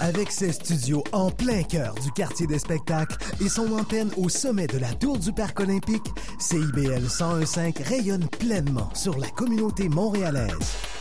Avec ses studios en plein cœur du quartier des spectacles et son antenne au sommet de la tour du Parc olympique, CIBL 1015 rayonne pleinement sur la communauté montréalaise.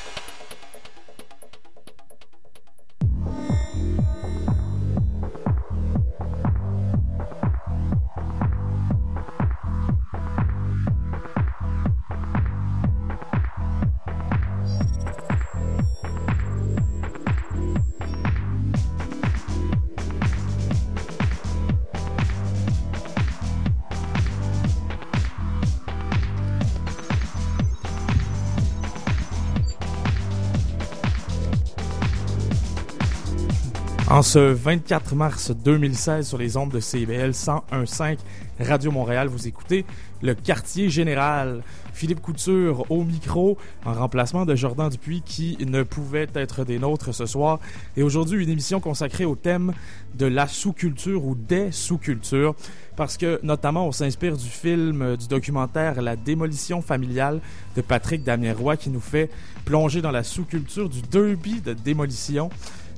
Ce 24 mars 2016, sur les ondes de CBL 101.5 Radio Montréal, vous écoutez le quartier général. Philippe Couture au micro, en remplacement de Jordan Dupuis qui ne pouvait être des nôtres ce soir. Et aujourd'hui, une émission consacrée au thème de la sous-culture ou des sous-cultures. Parce que, notamment, on s'inspire du film, du documentaire La démolition familiale de Patrick Damien Roy qui nous fait plonger dans la sous-culture du derby de démolition.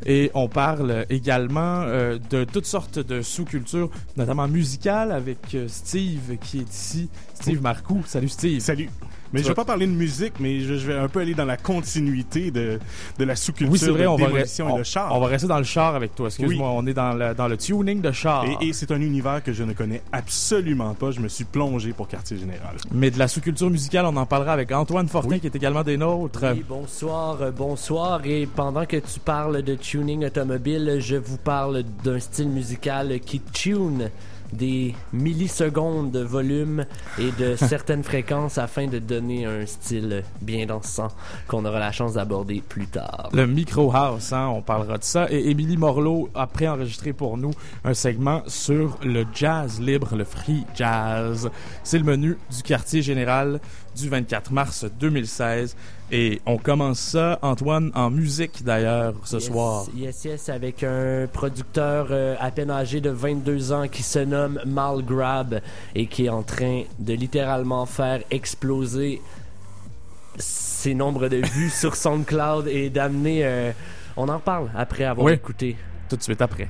Et on parle également euh, de toutes sortes de sous-cultures, notamment musicales, avec euh, Steve qui est ici. Steve Marcoux. Salut Steve. Salut. Mais je vais pas parler de musique, mais je, vais un peu aller dans la continuité de, de la sous-culture oui, c'est vrai, on va, et de char. On va rester dans le char avec toi. Excuse-moi, on est dans le, dans le tuning de char. Et, c'est un univers que je ne connais absolument pas. Je me suis plongé pour Quartier Général. Mais de la sous-culture musicale, on en parlera avec Antoine Fortin, qui est également des nôtres. Oui, bonsoir, euh, bonsoir. Et pendant que tu parles de tuning automobile, je vous parle d'un style musical qui tune des millisecondes de volume et de certaines fréquences afin de donner un style bien dansant qu'on aura la chance d'aborder plus tard. Le Micro House, hein, on parlera de ça. Et Émilie Morlot a préenregistré pour nous un segment sur le jazz libre, le free jazz. C'est le menu du quartier général du 24 mars 2016. Et on commence ça, Antoine, en musique d'ailleurs ce soir. Yes, yes, avec un producteur euh, à peine âgé de 22 ans qui se nomme Mal Grab et qui est en train de littéralement faire exploser ses nombres de vues sur SoundCloud et d'amener. Euh, on en parle après avoir écouté. Tout de suite après.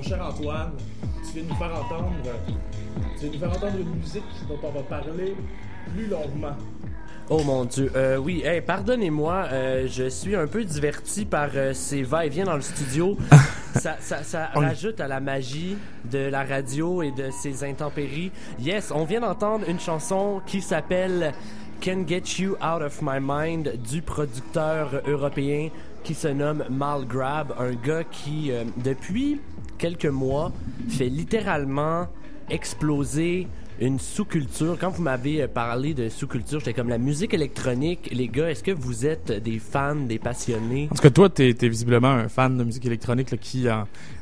Mon cher Antoine, tu viens de nous faire entendre, tu viens nous faire entendre une musique dont on va parler plus longuement. Oh mon dieu, euh, oui, hey, pardonnez-moi, euh, je suis un peu diverti par euh, ces va-et-vient dans le studio. ça ça, ça rajoute à la magie de la radio et de ses intempéries. Yes, on vient d'entendre une chanson qui s'appelle Can Get You Out of My Mind du producteur européen qui se nomme Malgrab, un gars qui, euh, depuis quelques mois, fait littéralement exploser une sous-culture. Quand vous m'avez euh, parlé de sous-culture, j'étais comme la musique électronique. Les gars, est-ce que vous êtes des fans, des passionnés? En tout cas, toi, t'es es visiblement un fan de musique électronique qui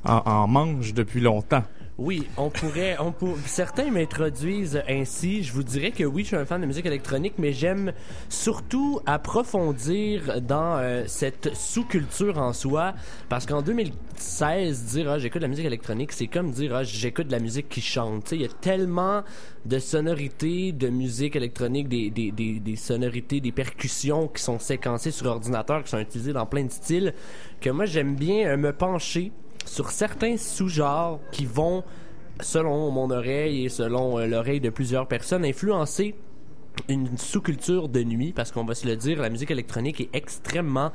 en mange depuis longtemps. Oui, on pourrait, on pour... certains m'introduisent ainsi. Je vous dirais que oui, je suis un fan de musique électronique, mais j'aime surtout approfondir dans euh, cette sous-culture en soi, parce qu'en 2016, dire ah, j'écoute de la musique électronique, c'est comme dire ah, j'écoute de la musique qui chante. Il y a tellement de sonorités de musique électronique, des, des, des, sonorités, des percussions qui sont séquencées sur ordinateur, qui sont utilisées dans plein de styles, que moi j'aime bien euh, me pencher sur certains sous-genres qui vont, selon mon oreille et selon euh, l'oreille de plusieurs personnes, influencer une sous-culture de nuit, parce qu'on va se le dire, la musique électronique est extrêmement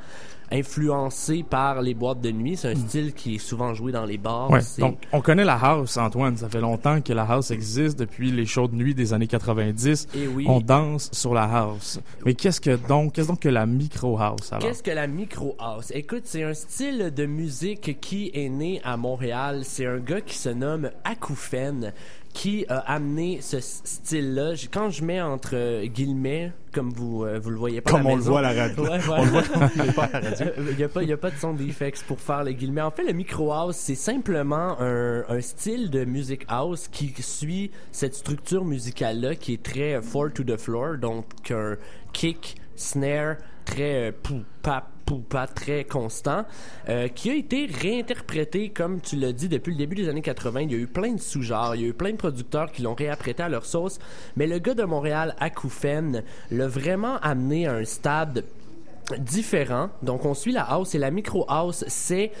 influencée par les boîtes de nuit. C'est un Mm. style qui est souvent joué dans les bars. Ouais, donc, on connaît la house, Antoine. Ça fait longtemps que la house existe depuis les shows de nuit des années 90. Et oui. On danse sur la house. Mais qu'est-ce que donc, qu'est-ce donc que la micro house alors? Qu'est-ce que la micro house Écoute, c'est un style de musique qui est né à Montréal. C'est un gars qui se nomme Akoufen qui a amené ce style-là. Quand je mets entre euh, guillemets, comme vous euh, vous le voyez pas à Comme la on le voit à la radio. Ouais, voilà. On le voit on pas à la radio. Il n'y a, pas- y a pas de son d'effects pour faire les guillemets. En fait, le micro house, c'est simplement un, un style de music house qui suit cette structure musicale-là qui est très euh, four to the floor, donc un kick, snare, très euh, très constant, euh, qui a été réinterprété, comme tu l'as dit, depuis le début des années 80. Il y a eu plein de sous-genres, il y a eu plein de producteurs qui l'ont réapprêté à leur sauce, mais le gars de Montréal, Akoufen, l'a vraiment amené à un stade différent. Donc, on suit la house et la micro house, c'est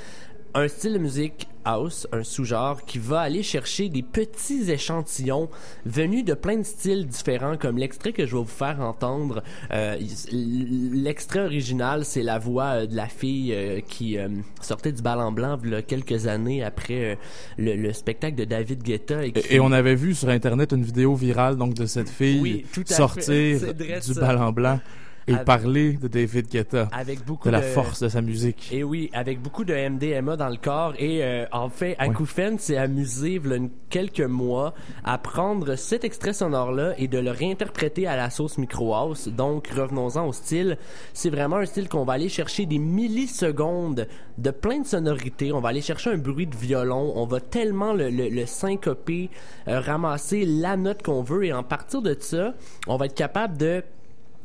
un style de musique house, un sous-genre qui va aller chercher des petits échantillons venus de plein de styles différents, comme l'extrait que je vais vous faire entendre. Euh, l'extrait original, c'est la voix euh, de la fille euh, qui euh, sortait du bal en blanc a quelques années après le, le spectacle de David Guetta. Et, qui- Et, et on avait vu sur internet une vidéo virale donc de cette fille Oui, sortir du bal en blanc et Avec- parler de David Guetta, avec beaucoup de la force de sa musique. Et oui, avec beaucoup de MDMA dans le corps. Et euh, en fait, Akoufen s'est amusé, il y a une- quelques mois, à prendre cet extrait sonore-là et de le réinterpréter à la sauce micro house. Donc, revenons-en au style. C'est vraiment un style qu'on va aller chercher des millisecondes de plein de sonorités. On va aller chercher un bruit de violon. On va tellement le, le, le syncoper, euh, ramasser la note qu'on veut. Et en partir de ça, on va être capable de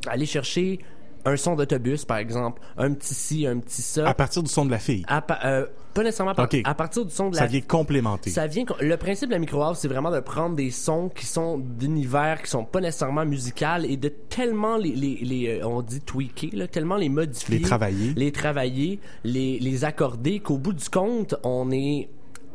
aller chercher un son d'autobus, par exemple, un petit ci, un petit ça. À partir du son de la fille. À pa- euh, pas nécessairement par- à partir du son de Ça la vient complémenter. ça vient le principe de la micro house c'est vraiment de prendre des sons qui sont d'univers qui sont pas nécessairement musicales et de tellement les, les, les euh, on dit tweaker là, tellement les modifier Les travailler. les travailler les les accorder qu'au bout du compte on est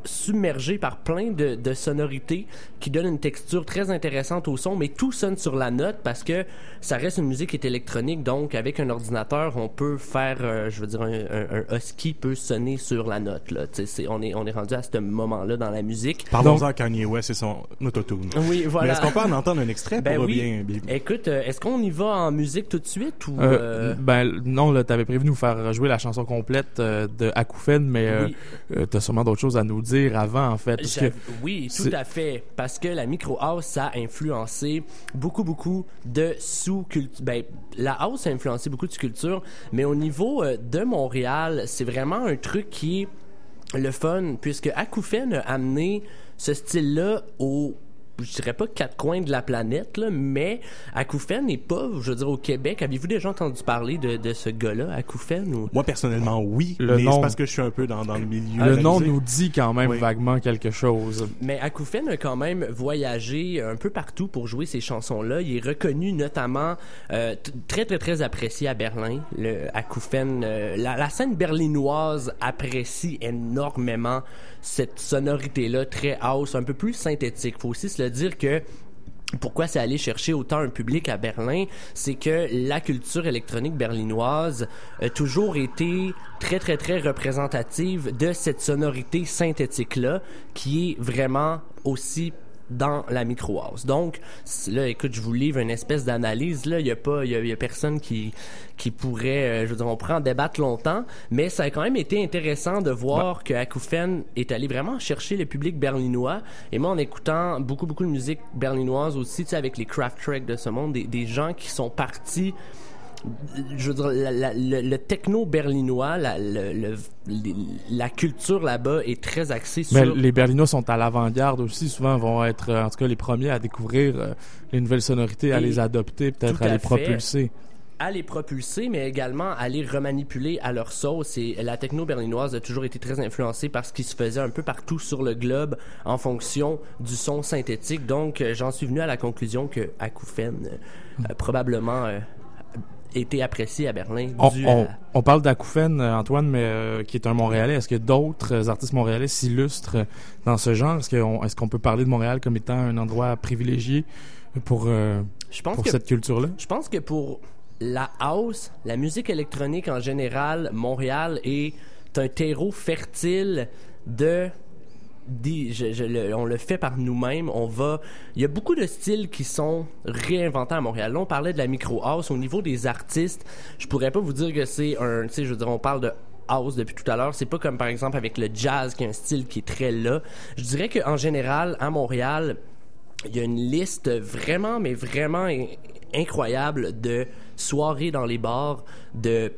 submergé par plein de, de sonorités qui donnent une texture très intéressante au son, mais tout sonne sur la note parce que ça reste une musique qui est électronique, donc avec un ordinateur, on peut faire, euh, je veux dire, un, un, un husky peut sonner sur la note. Là. C'est- on, est, on est rendu à ce moment-là dans la musique. Parlons-en à Kanye West et son autotune. Oui, voilà. est-ce qu'on peut en entendre un extrait? Ben pour oui. bien, bien- Écoute, euh, est-ce qu'on y va en musique tout de suite ou... Euh, euh, Ben non, là, t'avais prévu de nous faire jouer la chanson complète euh, de Akoufen, mais Oui. euh, t'as sûrement d'autres choses à nous dire avant, en fait. Parce que Oui, tout à fait. Parce que la micro house, ça a influencé beaucoup, beaucoup de sous-culture. Ben, la house a influencé beaucoup de sous-culture, mais au niveau euh, de Montréal, c'est vraiment un truc qui est le fun, puisque Akoufen a amené ce style-là au je dirais pas quatre coins de la planète, là, mais Akoufen n'est pas, je veux dire, au Québec. Avez-vous déjà entendu parler de, de ce gars-là, Akoufen? Ou... Moi, personnellement, oui. Le mais nom- c'est parce que je suis un peu dans, dans le milieu. le nom nous dit quand même Oui. vaguement quelque chose. Mais Akoufen a quand même voyagé un peu partout pour jouer ces chansons-là. Il est reconnu notamment euh, très très très apprécié à Berlin. Le Akoufen, euh, la, la scène berlinoise apprécie énormément cette sonorité-là très house, un peu plus synthétique. Faut aussi se le dire que pourquoi c'est aller chercher autant un public à Berlin, c'est que la culture électronique berlinoise a toujours été très très très représentative de cette sonorité synthétique là qui est vraiment aussi dans la micro house. Donc là, écoute, je vous livre une espèce d'analyse. Là, il y a pas, il y, a personne qui qui pourrait, euh, je veux dire, on pourrait en débattre longtemps, mais ça a quand même été intéressant de voir que Akoufen est allé vraiment chercher le public berlinois. Et moi, en écoutant beaucoup beaucoup de musique berlinoise aussi, tu sais, avec les craft tracks de ce monde, des, des gens qui sont partis je veux dire, le, techno berlinois, la, la culture là-bas est très axée sur. Mais les Berlinois sont à l'avant-garde aussi. Souvent, vont être, en tout cas, les premiers à découvrir euh, les nouvelles sonorités, à les adopter, peut-être à, les propulser à les propulser, mais également à les remanipuler à leur sauce. Et la techno berlinoise a toujours été très influencée par ce qui se faisait un peu partout sur le globe en fonction du son synthétique. Donc, euh, j'en suis venu à la conclusion que Akoufen, euh, probablement, été apprécié à Berlin. On, parle d'Akoufen, euh, Antoine, mais euh, qui est un Montréalais. Est-ce que d'autres artistes montréalais s'illustrent dans ce genre? Est-ce qu'on peut parler de Montréal comme étant un endroit privilégié pour, euh, pour cette culture-là? Je pense que pour la house, la musique électronique en général, Montréal est un terreau fertile de on le fait par nous-mêmes. On va. Il y a beaucoup de styles qui sont réinventés à Montréal. Là, on parlait de la micro house. Au niveau des artistes, je pourrais pas vous dire que c'est un. Tu sais, je veux dire, on parle de house depuis tout à l'heure. C'est pas comme par exemple avec le jazz qui est un style qui est très là. Je dirais qu'en général, à Montréal, il y a une liste vraiment, mais vraiment incroyable de soirées dans les bars, de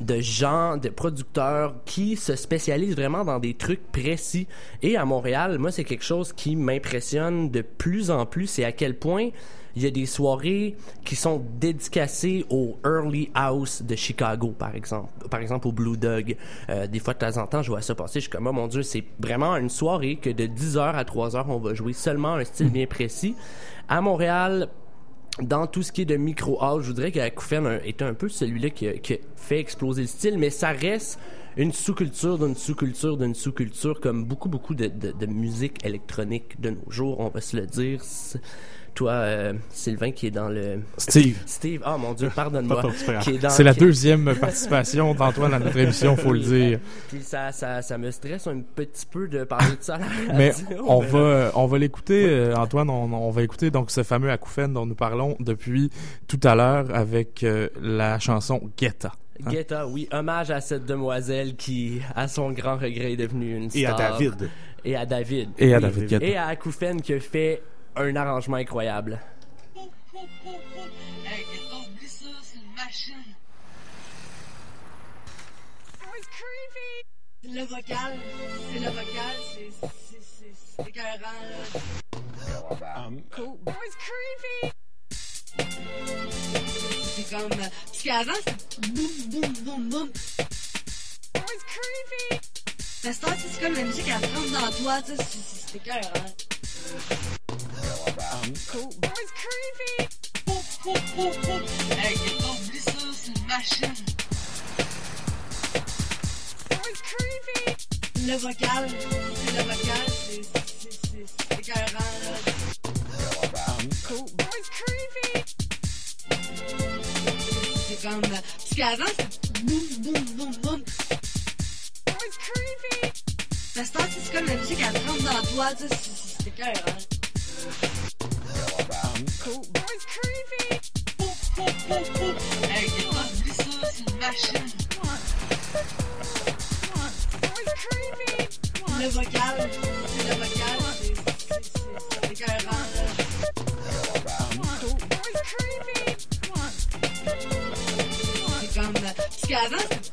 de gens, de producteurs qui se spécialisent vraiment dans des trucs précis. Et à Montréal, moi, c'est quelque chose qui m'impressionne de plus en plus, c'est à quel point il y a des soirées qui sont dédicacées au early house de Chicago, par exemple. Par exemple, au Blue Dog. Euh, des fois, de temps en temps, je vois ça passer. Je suis comme, oh mon Dieu, c'est vraiment une soirée que de 10h à 3h, on va jouer seulement un style bien précis. À Montréal, dans tout ce qui est de micro house, je voudrais que Akoufen était un peu celui-là qui, qui, fait exploser le style, mais ça reste une sous-culture d'une sous-culture d'une sous-culture, comme beaucoup, beaucoup de, de, de, musique électronique de nos jours, on va se le dire toi, euh, Sylvain, qui est dans le... Steve. Steve, oh mon Dieu, pardonne-moi. C'est la deuxième participation d'Antoine à notre émission, faut le dire. Puis ça, ça, ça me stresse un petit peu de parler de ça à la radio, Mais on va, on va l'écouter, euh, Antoine, on, on, va écouter donc ce fameux acouphène dont nous parlons depuis tout à l'heure avec euh, la chanson Guetta. Hein? Guetta, oui, hommage à cette demoiselle qui, à son grand regret, est devenue une star. Et à David. Et à David. Et à David Guetta. Et à Akoufen qui a fait un arrangement incroyable. Le vocal, c'est le vocal, c'est écœurant, là. Um, cool. That was creepy! C'est comme... Parce qu'avant, c'était boum, boum, boum, boum. That was creepy! C'est comme la musique à prendre dans toi, tu sais, c'est écœurant. Creepy. C'est. Le vocal, c'est le vocal, c'est creepy. C'est comme... C'est comme la musique c'est écœurant. cool. That was creepy. Hey, oublie ça, c'est une machine. That was creepy. Le vocal, c'est le vocal, c'est écœurant, là. That was creepy. C'est comme... Parce qu'avant, c'était boum, boum,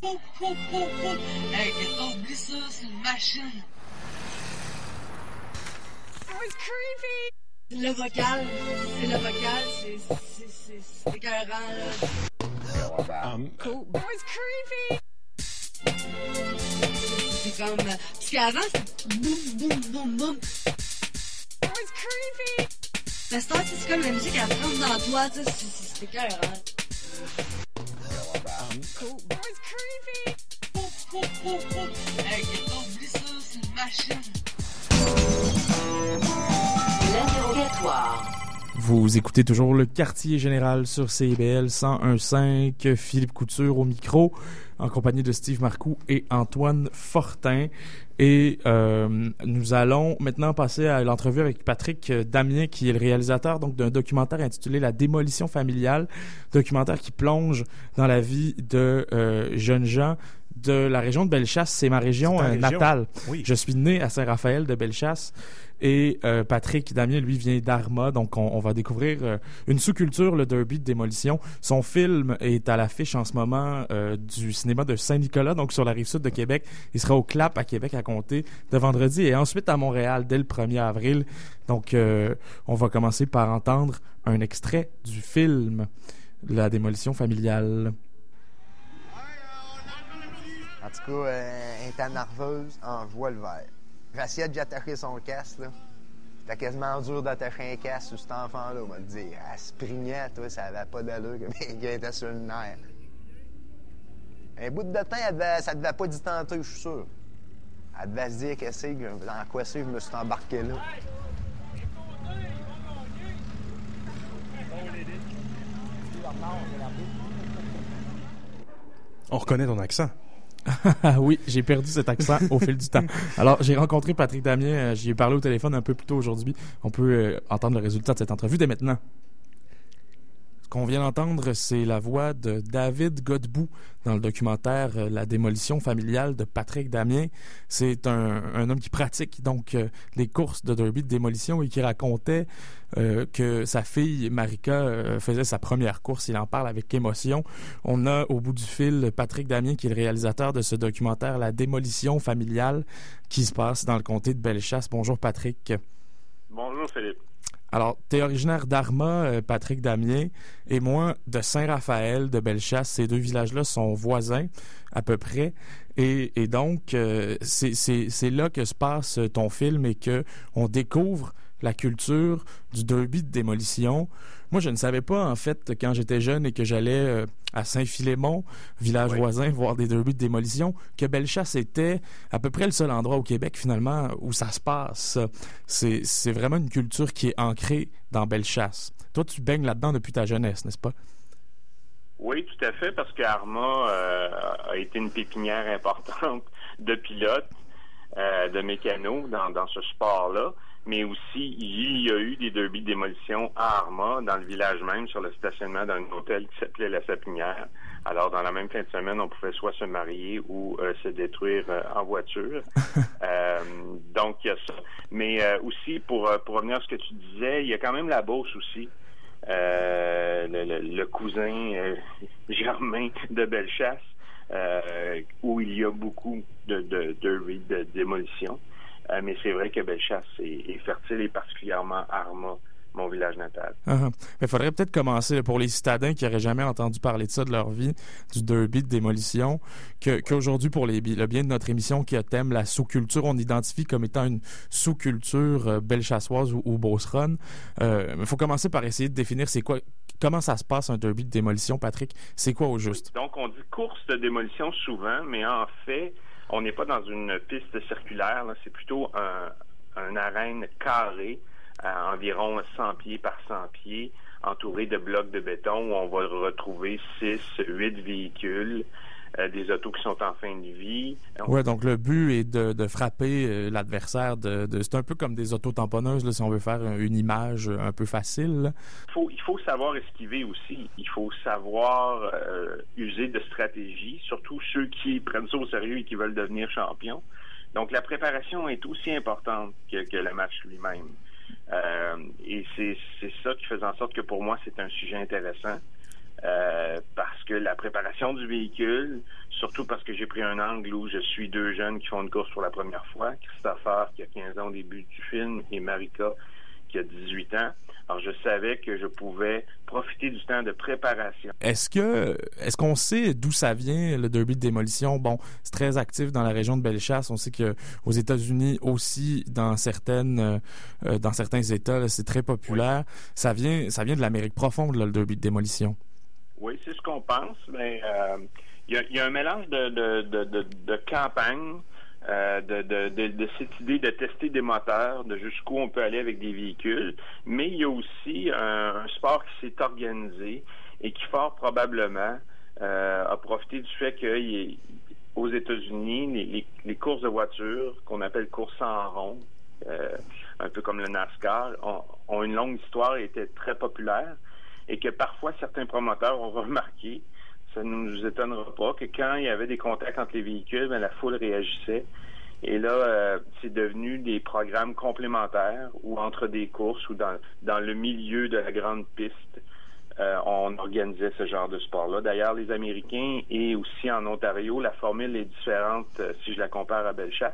Pouf, pouf, pouf, pouf. Hey, oublié ça, c'est une machine. Le vocal, c'est le vocal, c'est, c'est, c'est, c'est écœurant, là. C'est comme, parce qu'avant, c'est boum, boum, boum, boum. La star, c'est comme la musique, elle rentre dans toi, tu sais, c'est, c'est, c'est Vous écoutez toujours le quartier général sur CIBL 101.5, Philippe Couture au micro, en compagnie de Steve Marcoux et Antoine Fortin. Et euh, nous allons maintenant passer à l'entrevue avec Patrick Damien, qui est le réalisateur donc d'un documentaire intitulé La démolition familiale, documentaire qui plonge dans la vie de euh, jeunes gens de la région de Bellechasse. C'est ma région, euh, natale. Oui. Je suis né à Saint-Raphaël de Bellechasse et euh, Patrick Damien, lui, vient d'Arma. Donc, on, on va découvrir euh, une sous-culture, le derby de démolition. Son film est à l'affiche en ce moment euh, du cinéma de Saint-Nicolas, donc sur la rive sud de Québec. Il sera au CLAP à Québec à compter de vendredi et ensuite à Montréal dès le 1er avril. Donc, euh, on va commencer par entendre un extrait du film La démolition familiale. En tout cas, euh, elle était nerveuse en voile vert. J'essayais d'attacher son casque, là. C'était quasiment dur d'attacher un casque sur cet enfant-là, on va le dire. Elle se prignait, toi, ça avait pas d'allure, comme il était sur le nerf. Un bout de temps, elle devait- ça devait pas d'y tenter, je suis sûr. Elle devait se dire que c'est, dans quoi c'est, je me suis embarqué là? On reconnaît ton accent. Oui, j'ai perdu cet accent au fil du temps. Alors, j'ai rencontré Patrick Damien, euh, j'y ai parlé au téléphone un peu plus tôt aujourd'hui. On peut euh, entendre le résultat de cette entrevue dès maintenant. Qu'on vient d'entendre, c'est la voix de David Godbout dans le documentaire euh, La démolition familiale de Patrick Damien. C'est un, homme qui pratique donc euh, les courses de derby de démolition et qui racontait euh, que sa fille Marika faisait sa première course. Il en parle avec émotion. On a au bout du fil Patrick Damien, qui est le réalisateur de ce documentaire La démolition familiale, qui se passe dans le comté de Bellechasse. Bonjour Patrick. Bonjour Philippe. Alors, tu es originaire d'Arma, euh, Patrick Damien, et moi de Saint-Raphaël, de Bellechasse. Ces deux villages-là sont voisins, à peu près. Et, donc, euh, c'est là que se passe ton film et que on découvre la culture du derby de démolition. Moi, je ne savais pas, en fait, quand j'étais jeune et que j'allais euh, à Saint-Philémon, village Oui. voisin, voir des derbys de démolition, que Bellechasse était à peu près le seul endroit au Québec, finalement, où ça se passe. C'est c'est vraiment une culture qui est ancrée dans Bellechasse. Toi, tu baignes là-dedans depuis ta jeunesse, n'est-ce pas? Oui, tout à fait, parce que Arma euh, a été une pépinière importante de pilotes, euh, de mécanos dans, dans ce sport-là. Mais aussi, il y a eu des derbies de démolition à Arma, dans le village même, sur le stationnement d'un hôtel qui s'appelait La Sapinière. Alors, dans la même fin de semaine, on pouvait soit se marier ou euh, se détruire euh, en voiture. Euh, donc, il y a ça. Mais euh, aussi, pour, pour revenir à ce que tu disais, il y a quand même la Beauce aussi. Euh, le, le- le cousin euh, germain de Bellechasse, euh, où il y a beaucoup de, de, de, de démolition. Euh, mais c'est vrai que Bellechasse est, est fertile et particulièrement Arma, mon village natal. Uh-huh. Il faudrait peut-être commencer là, pour les citadins qui n'auraient jamais entendu parler de ça de leur vie, du derby de démolition, qu'aujourd'hui, pour les, le bien de notre émission qui a thème la sous-culture, on identifie comme étant une sous-culture euh, belchassoise ou, ou beauceronne. Euh, Il faut commencer par essayer de définir c'est quoi, comment ça se passe un derby de démolition, Patrick? C'est quoi au juste? Donc, on dit course de démolition souvent, mais en fait, on n'est pas dans une piste circulaire. C'est plutôt un, arène carré à environ 100 pieds par 100 pieds, entouré de blocs de béton où on va retrouver 6, 8 véhicules, des autos qui sont en fin de vie. Ouais, donc le but est de, de frapper euh, l'adversaire. De, de- c'est un peu comme des auto-tamponneuses, là, si on veut faire un- une image un peu facile. Il faut, il faut savoir esquiver aussi. Il faut savoir euh, user de stratégie, surtout ceux qui prennent ça au sérieux et qui veulent devenir champions. Donc la préparation est aussi importante que, que le match lui-même. Euh, et c'est c'est ça qui fait en sorte que pour moi c'est un sujet intéressant. Euh, parce que la préparation du véhicule, surtout parce que j'ai pris un angle où je suis deux jeunes qui font une course pour la première fois, Christopher qui a 15 ans au début du film et Marika qui a 18 ans. Alors je savais que je pouvais profiter du temps de préparation. Est-ce que est-ce qu'on sait d'où ça vient le derby de démolition? Bon, c'est très actif dans la région de Bellechasse. On sait que aux États-Unis aussi, dans certaines euh, euh, dans certains États, c'est très populaire. Ça vient ça vient de l'Amérique profonde là, le derby de démolition. Oui, c'est ce qu'on pense, mais euh, il y, a, il y a un mélange de, de, de, de, de campagne, euh, de, de, de, cette idée de tester des moteurs, de jusqu'où on peut aller avec des véhicules, mais il y a aussi un, sport qui s'est organisé et qui fort probablement euh, a profité du fait qu'aux États-Unis, les, courses de voitures, qu'on appelle courses en rond, euh, un peu comme le NASCAR, ont, ont une longue histoire et étaient très populaires et que parfois certains promoteurs ont remarqué, ça ne nous étonnera pas, que quand il y avait des contacts entre les véhicules, ben, la foule réagissait. Et là, euh, c'est devenu des programmes complémentaires ou entre des courses ou dans, le milieu de la grande piste, euh, on organisait ce genre de sport-là. D'ailleurs, les Américains et aussi en Ontario, la formule est différente euh, si je la compare à Bellechasse.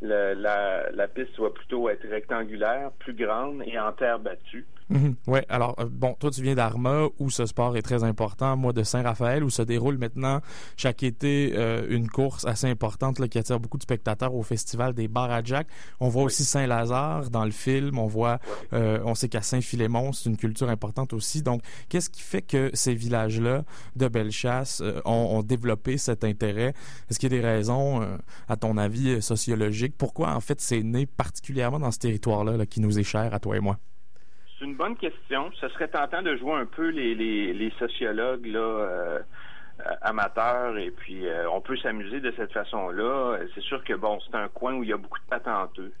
Le- la, la piste va plutôt être rectangulaire, plus grande et en terre battue. Mhm. Ouais. Alors euh, bon, toi tu viens d'Arma où ce sport est très important. Moi de Saint-Raphaël où se déroule maintenant chaque été euh, une course assez importante là, qui attire beaucoup de spectateurs au festival des bars à Jack. On voit aussi Saint-Lazare dans le film. On voit, euh, on sait qu'à Saint-Philémon c'est une culture importante aussi. Donc qu'est-ce qui fait que ces villages-là de Bellechasse euh, ont, ont développé cet intérêt? Est-ce qu'il y a des raisons, euh, à ton avis, sociologiques? Pourquoi en fait c'est né particulièrement dans ce territoire-là là, qui nous est cher à toi et moi? C'est une bonne question. Ce serait tentant de jouer un peu les, sociologues euh, amateurs et puis euh, on peut s'amuser de cette façon-là. C'est sûr que bon, c'est un coin où il y a beaucoup de patenteux.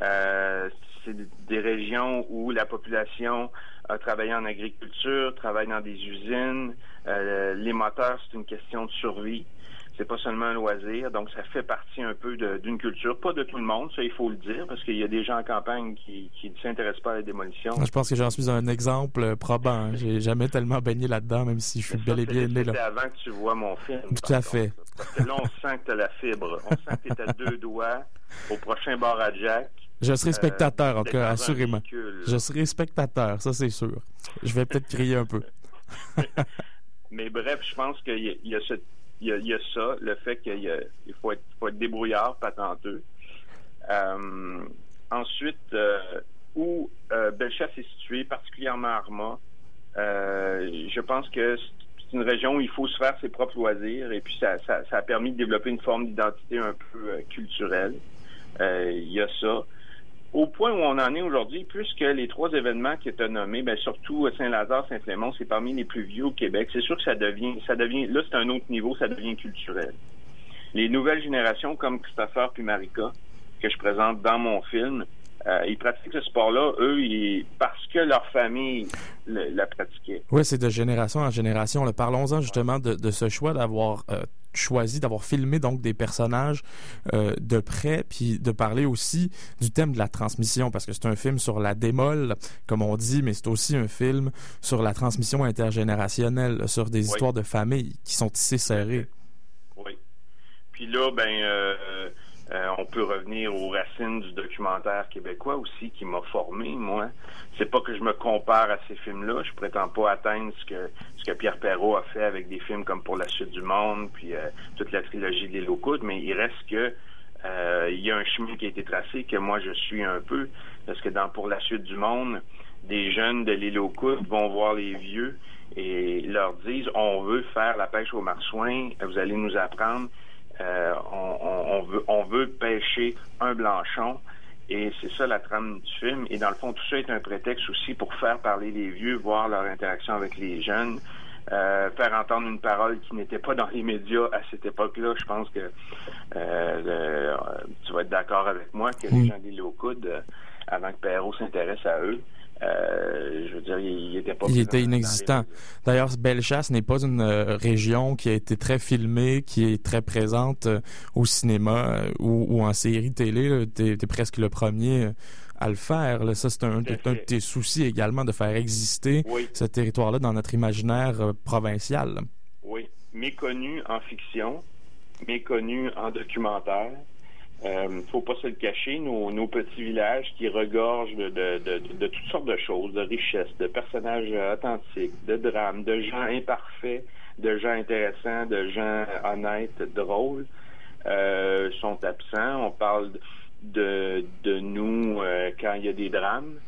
Euh, c'est des régions où la population a travaillé en agriculture, travaille dans des usines. Les moteurs, c'est une question de survie. C'est pas seulement un loisir, donc ça fait partie un peu d'une culture, pas de tout le monde, ça il faut le dire, parce qu'il y a des gens en campagne qui qui ne s'intéressent pas à la démolation. Je pense que j'en suis un exemple euh, probant. hein. J'ai jamais tellement baigné là-dedans, même si je suis bel et bien né là. avant que tu vois mon film. Tout à fait. Parce que là, on sent que tu as la fibre. On sent que tu à deux doigts au prochain bar à Jack. Je serai Euh, spectateur, en tout cas, assurément. véhicule. Je serai spectateur, ça c'est sûr. Je vais peut-être crier un peu. Mais bref, je pense qu'il y a, il y a ce- il y a- ça, le fait qu'il faut être, débrouillard, patenteux. Euh, ensuite, euh, où euh, Bellechasse est située, particulièrement Arma, euh, je pense que c'est une région où il faut se faire ses propres loisirs et puis ça, a permis de développer une forme d'identité un peu culturelle. Il y a ça. Au point où on en est aujourd'hui, puisque les trois événements qui étaient nommés, ben surtout Saint-Lazare, Saint-Flémont, c'est parmi les plus vieux au Québec. C'est sûr que ça devient, ça devient, là c'est un autre niveau, ça devient culturel. Les nouvelles générations comme Christopher puis Marika, que je présente dans mon film, euh, ils pratiquent ce sport-là, eux, ils, parce que leur famille le- la pratiquait. Oui, c'est de génération en génération. Parlons-en justement de, de ce choix d'avoir euh, choisi, d'avoir filmé donc des personnages euh, de près, puis de parler aussi du thème de la transmission, parce que c'est un film sur la démole, comme on dit, mais c'est aussi un film sur la transmission intergénérationnelle, sur des Oui. histoires de famille qui sont tissées serrées. Oui. Puis là, ben, euh, on peut revenir aux racines du documentaire québécois aussi, qui m'a formé, moi. C'est pas que je me compare à ces films-là. Je prétends pas atteindre ce que ce que Pierre Perrault a fait avec des films comme Pour la suite du monde, puis euh, toute la trilogie de l'île aux mais il reste que euh, il y a un chemin qui a été tracé que moi je suis un peu, parce que dans Pour la suite du monde, des jeunes de l'île aux vont voir les vieux et leur disent on veut faire la pêche au marsouin, vous allez nous apprendre euh, on, veut, on veut pêcher un blanchon. Et c'est ça la trame du film. Et dans le fond, tout ça est un prétexte aussi pour faire parler les vieux, voir leur interaction avec les jeunes, euh, faire entendre une parole qui n'était pas dans les médias à cette époque-là. Je pense que euh, tu vas être d'accord avec moi que les gens des au coude, avant que Perrault s'intéresse à eux, euh, je veux dire, il, était pas. Il était inexistant. D'ailleurs, Bellechasse n'est pas une euh, région qui a été très filmée, qui est très présente euh, au cinéma ou, en série télé. Tu es, presque le premier à le faire. Là. Ça, c'est un, un, de tes soucis également de faire exister ce territoire-là dans notre imaginaire provincial. Oui, méconnu en fiction, méconnu en documentaire. Euh, faut pas se le cacher, nos, nos petits villages qui regorgent de, de, de, de, toutes sortes de choses, de richesses, de personnages authentiques, de drames, de gens imparfaits, de gens intéressants, de gens honnêtes, drôles, euh, sont absents. On parle de, de nous euh, quand il y a des drames,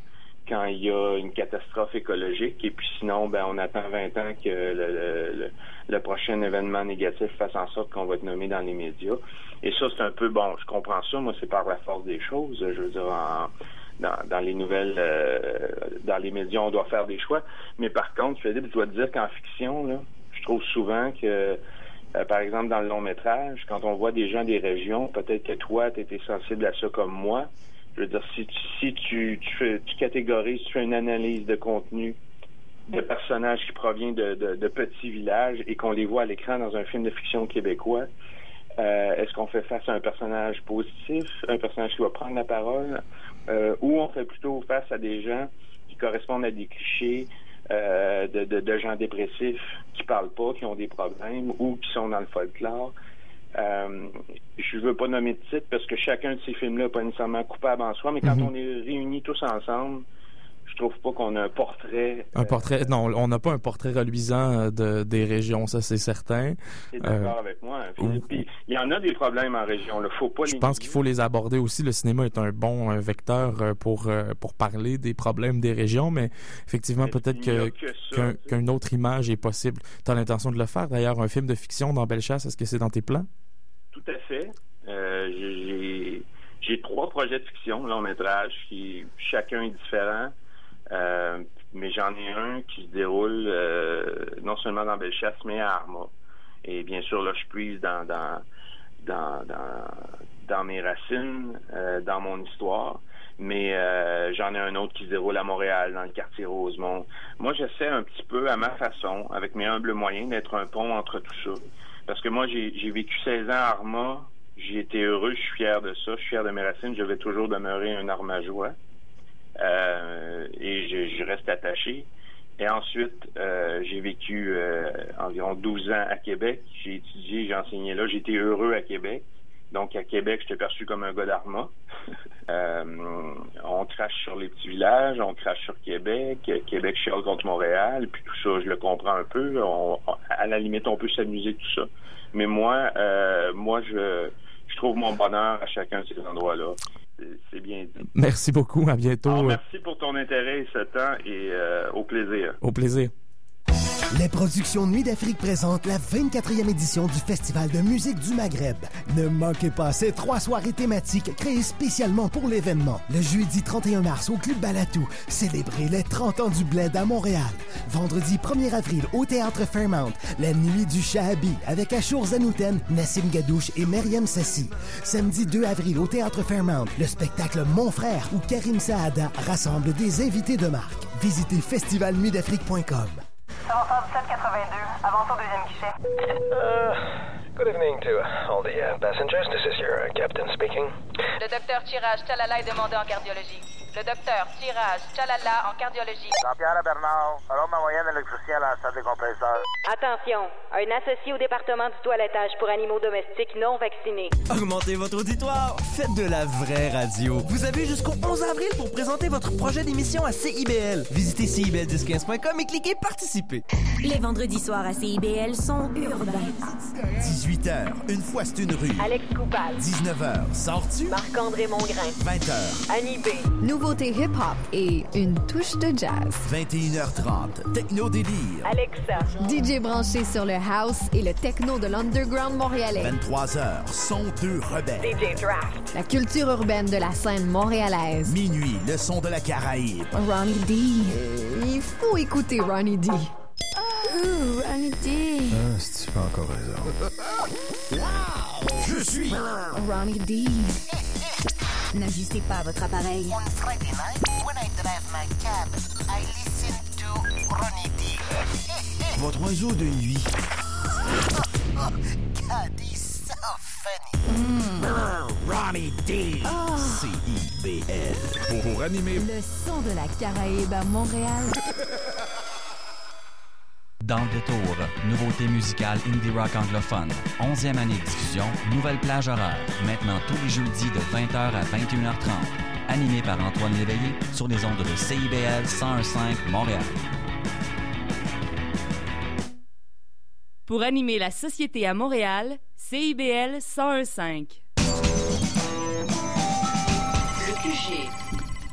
quand il y a une catastrophe écologique, et puis sinon, ben, on attend 20 ans que le, le, le prochain événement négatif fasse en sorte qu'on va être nommé dans les médias. Et ça, c'est un peu, bon, je comprends ça, moi, c'est par la force des choses. Je veux dire, dans, les nouvelles, euh, dans les médias, on doit faire des choix. Mais par contre, Philippe, je dois te dire qu'en fiction, là, je trouve souvent que, euh, par exemple, dans le long métrage, quand on voit des gens des régions, peut-être que toi, tu étais sensible à ça comme moi. Je veux dire, si, si tu, tu, tu catégorises, tu fais une analyse de contenu de personnages qui proviennent de, de petits villages et qu'on les voit à l'écran dans un film de fiction québécois, euh, est-ce qu'on fait face à un personnage positif, un personnage qui va prendre la parole, euh, ou on fait plutôt face à des gens qui correspondent à des clichés euh, de, de, de, gens dépressifs qui parlent pas, qui ont des problèmes ou qui sont dans le folklore? Euh, je veux pas nommer de titre parce que chacun de ces films-là n'est pas nécessairement coupable en soi, mais quand mm-hmm. on est réunis tous ensemble, je trouve pas qu'on a un portrait. Un portrait, euh, non, on n'a pas un portrait reluisant euh, de, des régions, ça c'est certain. Tu d'accord euh, avec moi. Hein, il y en a des problèmes en région. Faut pas. Je pense qu'il faut les aborder aussi. Le cinéma est un bon vecteur pour pour parler des problèmes des régions, mais effectivement peut-être que qu'une autre image est possible. Tu as l'intention de le faire. D'ailleurs, un film de fiction dans Bellechasse, est-ce que c'est dans tes plans? Tout à fait. j'ai trois projets de fiction, long métrage, qui chacun est différent. Euh, mais j'en ai un qui se déroule euh, non seulement dans Bellechasse, mais à Arma. Et bien sûr, là, je puise dans, dans, dans, dans, mes racines, euh, dans mon histoire. Mais j'en ai un autre qui se déroule à Montréal, dans le quartier Rosemont. Moi, j'essaie un petit peu, à ma façon, avec mes humbles moyens, d'être un pont entre tout ça. Parce que moi, j'ai vécu 16 ans à Arma. J'ai été heureux, je suis fier de ça, je suis fier de mes racines. Je vais toujours demeurer un armageois. Euh, et je, je, reste attaché. Et ensuite, euh, j'ai vécu euh, environ 12 ans à Québec. J'ai étudié, j'ai enseigné là. J'étais heureux à Québec. Donc, à Québec, j'étais perçu comme un gars d'Arma. euh, on crache sur les petits villages, on crache sur Québec. Québec chiale contre Montréal. Puis tout ça, je le comprends un peu. À la limite, on peut s'amuser tout ça. Mais moi, euh, moi, je, je trouve mon bonheur à chacun de ces endroits-là c'est bien dit. Merci beaucoup. À bientôt. merci pour ton intérêt et ce temps et euh, au plaisir. Au plaisir. Les productions Nuit d'Afrique présentent la 24e édition du Festival de musique du Maghreb. Ne manquez pas ces trois soirées thématiques créées spécialement pour l'événement. Le jeudi 31 mars au Club Balatou, célébrez les 30 ans du Bled à Montréal. Vendredi 1er avril au Théâtre Fairmount, la nuit du Shahabi avec Achour Zanouten, Nassim Gadouche et Myriam Sassi. Samedi 2 avril au Théâtre Fairmount, le spectacle Mon Frère où Karim Saada rassemble des invités de marque. Visitez festivalnuitdafrique.com. Avançon 1782, avance au deuxième guichet. Uh, good evening to all the uh, passengers. This is your uh, captain speaking. Le docteur Tirage Talalay demandé en cardiologie. Le docteur, tirage, tchalala en cardiologie. Jean-Pierre Bernard, alors ma moyenne électricien à la salle des compresseurs. Attention, un associé au département du toilettage pour animaux domestiques non vaccinés. Augmentez votre auditoire, faites de la vraie radio. Vous avez jusqu'au 11 avril pour présenter votre projet d'émission à CIBL. Visitez CIBL1015.com et cliquez participer. Les vendredis soirs à CIBL sont urbains. 18h, une fois c'est une rue. Alex Coupal. 19h, sors-tu? Marc-André Mongrain. 20h. Annie B. Nouveauté hip-hop et une touche de jazz. 21h30, Techno Délire. Alexa. DJ branché sur le house et le techno de l'underground montréalais. 23h, son de rebelle. DJ Draft. La culture urbaine de la scène montréalaise. Minuit, le son de la Caraïbe. Ronnie D. Il faut écouter Ronnie D. Ouh, Ronnie D. Ah, si tu pas encore raison? Je suis Ronnie D. N'ajustez pas votre appareil. On Friday night, when I drive my cab, I listen to Ronnie D. votre oiseau de nuit. God, he's so funny. Ronnie D. C-I-B-L. Pour, pour animer Le son de la Caraïbe à Montréal. Dans le détour, nouveauté musicale indie rock anglophone. 11e année de diffusion, nouvelle plage horaire. Maintenant tous les jeudis de 20h à 21h30. Animé par Antoine Léveillé sur les ondes de CIBL 101.5 Montréal. Pour animer la société à Montréal, CIBL 101.5.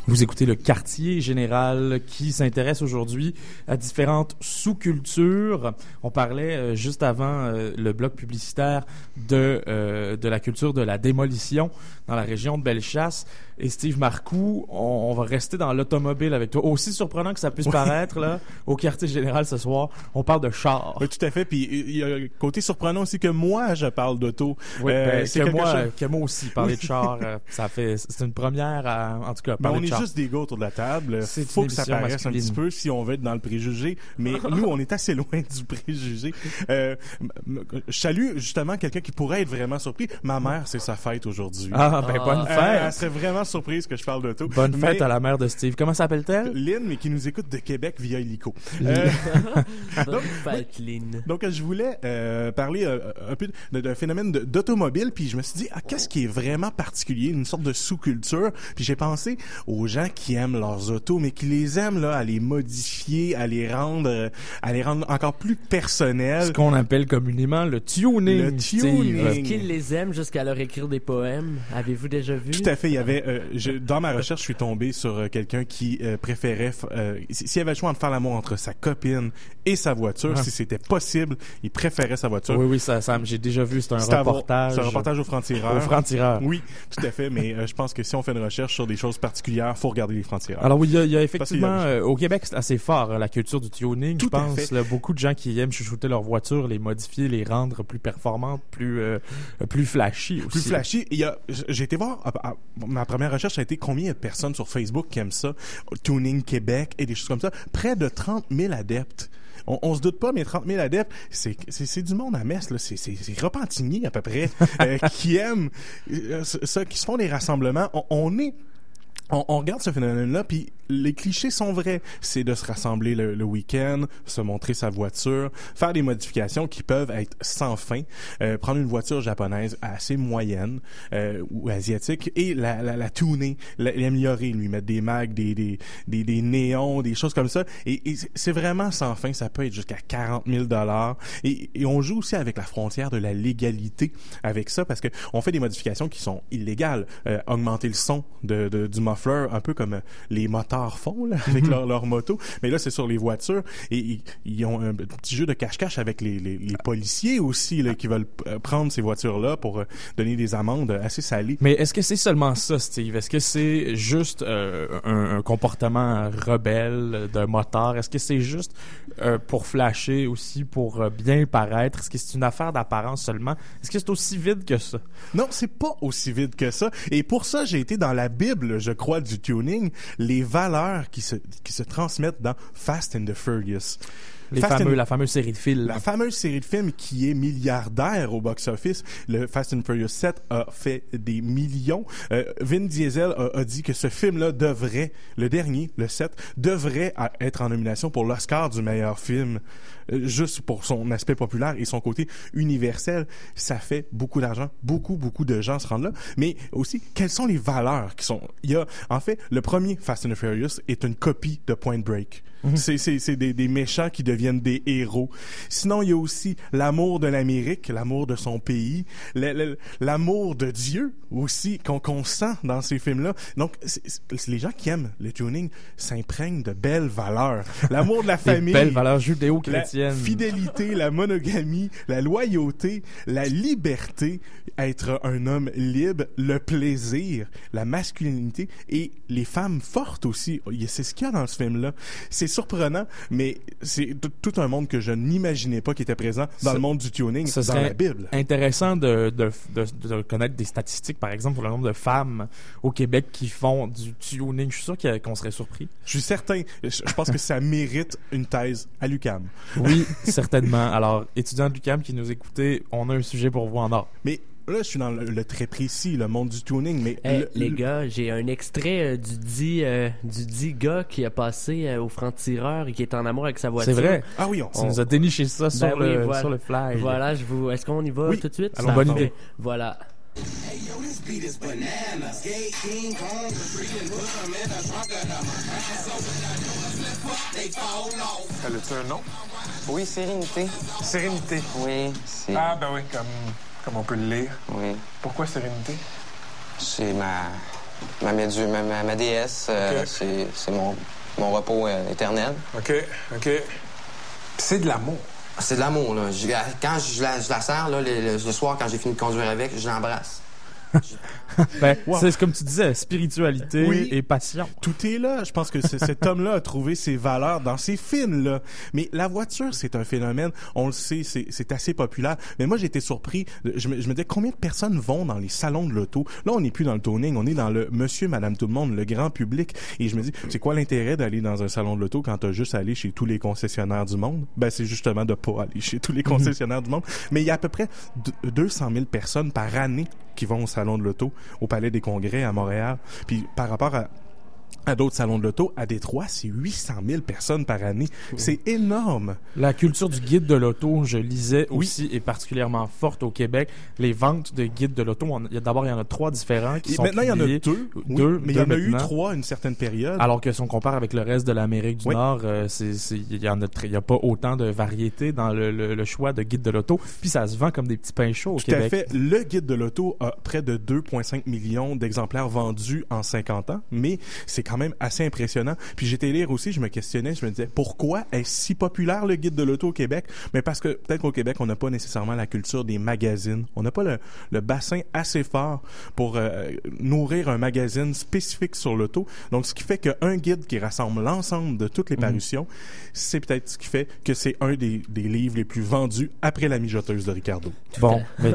Vous écoutez le quartier général qui s'intéresse aujourd'hui à différentes sous-cultures. On parlait euh, juste avant euh, le bloc publicitaire de, euh, de la culture de la démolition dans la région de Bellechasse. Et Steve Marcoux, on, on va rester dans l'automobile avec toi. Aussi surprenant que ça puisse Oui. paraître, là, au quartier général ce soir, on parle de chars. Oui, tout à fait. Puis il y a un côté surprenant aussi que moi, je parle d'auto. Oui, Euh, ben, c'est que, moi, chose- que moi aussi, parler de Oui. chars, euh, ça fait, c'est une première, à- en tout cas, Mais on de est juste des gars autour de la table. C'est faut que ça paraisse un petit peu si on veut être dans le préjugé. Mais nous, on est assez loin du préjugé. Euh, je salue justement quelqu'un qui pourrait être vraiment surpris. Ma mère, c'est sa fête aujourd'hui. Ah, ben, bonne Euh, fête. elle serait vraiment surprise que je parle d'auto. Bonne fête à la mère de Steve. Comment s'appelle-t-elle? Lynn, mais qui nous écoute de Québec via Illico. Lynn. Bonne fête, Lynn. Donc, je voulais euh, parler euh, un peu d'un phénomène d'automobile, puis je me suis dit, ah, qu'est-ce qui est vraiment particulier, une sorte de sous-culture, puis j'ai pensé aux gens qui aiment leurs autos, mais qui les aiment là, à les modifier, à les rendre, euh, à les rendre encore plus personnels. Ce qu'on appelle communément le tuning. Le tuning. Est-ce qu'ils les aiment jusqu'à leur écrire des poèmes? Avez-vous déjà vu? Tout à fait. Il y avait, euh, dans ma recherche, je suis tombé sur euh, quelqu'un qui euh, préférait, s'il avait le choix de faire l'amour entre sa copine et sa voiture, Ah. si c'était possible, il préférait sa voiture. Oui, oui, ça, ça j'ai déjà vu. C'est un reportage. C'est un reportage au franc-tireur. Au franc-tireur. Oui, tout à fait. Mais euh, je pense que si on fait une recherche sur des choses particulières, faut regarder les francs-tireurs. Alors oui, il y a, il y a Parce qu'il y effectivement a- euh, au Québec c'est assez fort hein, la culture du tuning. Tout je pense là, beaucoup de gens qui aiment chouchouter leur voiture, les modifier, les rendre plus performantes, plus euh, plus flashy aussi. plus flashy. Il j'ai été voir, ah, ah, ma première recherche a été combien il de personnes sur Facebook qui aiment ça, Tuning Québec et des choses comme ça. Près de 30 000 adeptes. On, se doute pas, mais 30 000 adeptes, c'est, c'est, c'est du monde à Metz, là. C'est, c'est, c'est à peu près, euh, qui aiment euh, ça, qui se font des rassemblements. On est on, on regarde ce phénomène-là, puis les clichés sont vrais. C'est de se rassembler le, le week-end, se montrer sa voiture, faire des modifications qui peuvent être sans fin, euh, prendre une voiture japonaise assez moyenne euh, ou asiatique et la, la, la tuner, la- l'améliorer, lui mettre des mags, des, des, des, néons, des choses comme ça. Et, et c'est- c'est vraiment sans fin. Ça peut être jusqu'à 40 000 dollars. Et, et on joue aussi avec la frontière de la légalité avec ça parce que on fait des modifications qui sont illégales. Euh, augmenter le son de, de- du muffler, un peu comme euh, les motards font là, avec leur, leur moto. Mais là, c'est sur les voitures. Et ils, ont un petit jeu de cache-cache avec les, les, les policiers aussi là, qui veulent euh, prendre ces voitures-là pour euh, donner des amendes assez salées. Mais est-ce que c'est seulement ça, Steve? Est-ce que c'est juste euh, un, un comportement rebelle d'un moteur? Est-ce que c'est juste euh, pour flasher aussi, pour euh, bien paraître? Est-ce que c'est une affaire d'apparence seulement? Est-ce que c'est aussi vide que ça? Non, c'est pas aussi vide que ça. Et pour ça, j'ai été dans la Bible, je crois, du tuning, les valeurs qui se, qui se transmettent dans Fast and the Furious. Les Fast fameux, and- la fameuse série de films. La fameuse série de films qui est milliardaire au box-office, le Fast and Furious 7 a fait des millions. Euh, Vin Diesel a, a dit que ce film-là devrait, le dernier, le 7, devrait être en nomination pour l'Oscar du meilleur film, juste pour son aspect populaire et son côté universel. Ça fait beaucoup d'argent. Beaucoup, beaucoup de gens se rendent là. Mais aussi, quelles sont les valeurs qui sont... Il y a, en fait, le premier Fast and Furious est une copie de Point Break. C'est, c'est, c'est des, des méchants qui deviennent des héros. Sinon, il y a aussi l'amour de l'Amérique, l'amour de son pays, l'amour de Dieu aussi qu'on, qu'on sent dans ces films-là. Donc, c'est- c'est- les gens qui aiment le tuning s'imprègnent de belles valeurs. L'amour de la famille. belles valeurs La judéo-chrétiennes. fidélité, la monogamie, la loyauté, la liberté, être un homme libre, le plaisir, la masculinité et les femmes fortes aussi. C'est ce qu'il y a dans ce film-là. C'est surprenant, mais c'est tout un monde que je n'imaginais pas qui était présent dans le monde du tuning, Ce dans la Bible. intéressant de, de, de, de connaître des statistiques, par exemple, pour le nombre de femmes au Québec qui font du tuning. Je suis sûr qu'on serait surpris. Je suis certain, je pense que ça mérite une thèse à l'UCAM. Oui, certainement. Alors, étudiants de l'UQAM qui nous écoutez, on a un sujet pour vous en or. Mais là, je suis dans le, le très précis, le monde du tuning, mais Hey, le- les le- gars, j'ai un extrait euh, du dit euh, du dit gars qui a passé euh, au franc-tireur et qui est en amour avec sa voiture. C'est vrai. Ah oui, on, Tu nous as déniché ça sur, Ben oui, le, voilà. sur le fly. Voilà, je vous. Est-ce qu'on y va Oui. tout de suite? Allons, bonne idée. Voilà. Elle a-tu un nom? Oui, Sérénité. Sérénité. Oui, c'est. Ah, ben oui, comme, comme on peut le lire. Oui. Pourquoi Sérénité? C'est ma. Ma, médu- ma, ma, ma déesse. euh, c'est, c'est mon, mon repos euh, éternel. OK, OK. C'est de l'amour. C'est de l'amour, là. Je- quand je la, je la sers, là, le, le- le soir, quand j'ai fini de conduire avec, je l'embrasse. Ben, Wow. C'est comme tu disais, spiritualité Oui. et passion. Tout est là. Je pense que cet homme-là a trouvé ses valeurs dans ces films-là. Mais la voiture, c'est un phénomène. On le sait, c'est assez populaire. Mais moi, j'étais surpris. Je me, je me disais, combien de personnes vont dans les salons de l'auto? Là, on n'est plus dans le toning. On est dans le monsieur, madame, tout le monde, le grand public. Et je me dis, c'est quoi l'intérêt d'aller dans un salon de l'auto quand t'as juste à aller chez tous les concessionnaires du monde? Ben, c'est justement de pas aller chez tous les concessionnaires du monde. Mais il y a à peu près deux- 200 000 personnes par année qui vont au salon de l'auto, au Palais des Congrès à Montréal. Puis par rapport à à d'autres salons de l'auto, à Détroit, c'est 800 000 personnes par année. C'est énorme. La culture du guide de l'auto, je lisais Oui. aussi, est particulièrement forte au Québec. Les ventes de guides de l'auto, on- il y a d'abord, il y en a trois différents qui Et sont maintenant, il y en a deux. Oui, Deux, mais il y en a eu trois à une certaine période. Alors que si on compare avec le reste de l'Amérique du. Nord, euh, c'est, il y en a, y a pas autant de variété dans le, le- le choix de guides de l'auto. Puis ça se vend comme des petits pains chauds au Tout Québec. à fait. Le guide de l'auto a près de 2,5 millions d'exemplaires vendus en 50 ans, mais c'est quand même assez impressionnant. Puis j'étais lire aussi, je me questionnais, je me disais, pourquoi est-ce si populaire le guide de l'auto au Québec? Mais parce que peut-être qu'au Québec, on n'a pas nécessairement la culture des magazines. On n'a pas le, le bassin assez fort pour euh, nourrir un magazine spécifique sur l'auto. Donc, ce qui fait qu'un guide qui rassemble l'ensemble de toutes les parutions, c'est peut-être ce qui fait que c'est un des, des livres les plus vendus après la mijoteuse de Ricardo. Bon, mais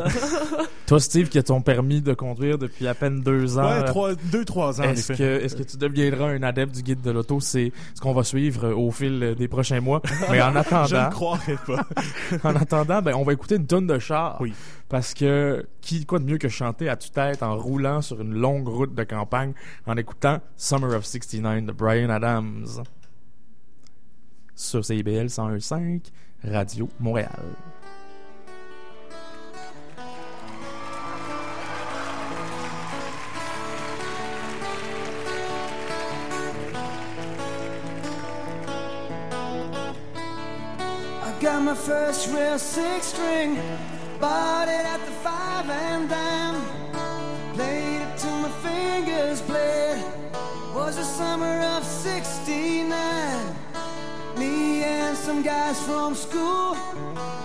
toi, Steve, qui a ton permis de conduire depuis à peine deux ans. Ouais, trois, deux, trois ans, Est-ce que, est-ce que tu deviendras un adepte du guide de l'auto? C'est ce qu'on va suivre euh, au fil euh, des prochains mois. Mais en attendant. Je ne croirais pas. en attendant, ben, on va écouter une tonne de char. Oui. Parce que, qui, quoi de mieux que chanter à tue-tête en roulant sur une longue route de campagne en écoutant Summer of 69 de Brian Adams. Sur CIBL 101.5, Radio Montréal. Got my first real six string, bought it at the five and dime. Played it till my fingers bled. Was the summer of '69. Me and some guys from school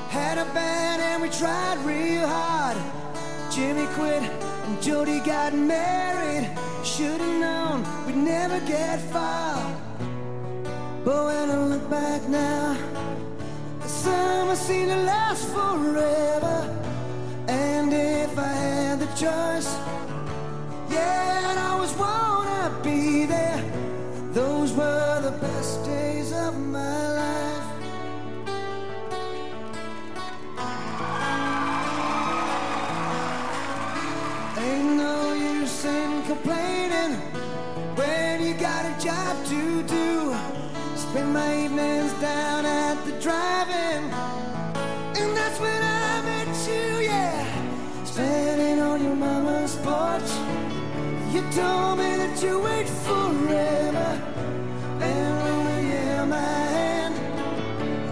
had a band and we tried real hard. Jimmy quit and Jody got married. Should've known we'd never get far. But when I look back now summer seemed to last forever. And if I had the choice, yeah, I'd always wanna be there. Those were the best days of my life. Ain't no use in complaining when you got a job to do. Spend my evenings down at the drive-in, and that's when I met you, yeah. Standing on your mama's porch, you told me that you wait forever, and when you held my hand,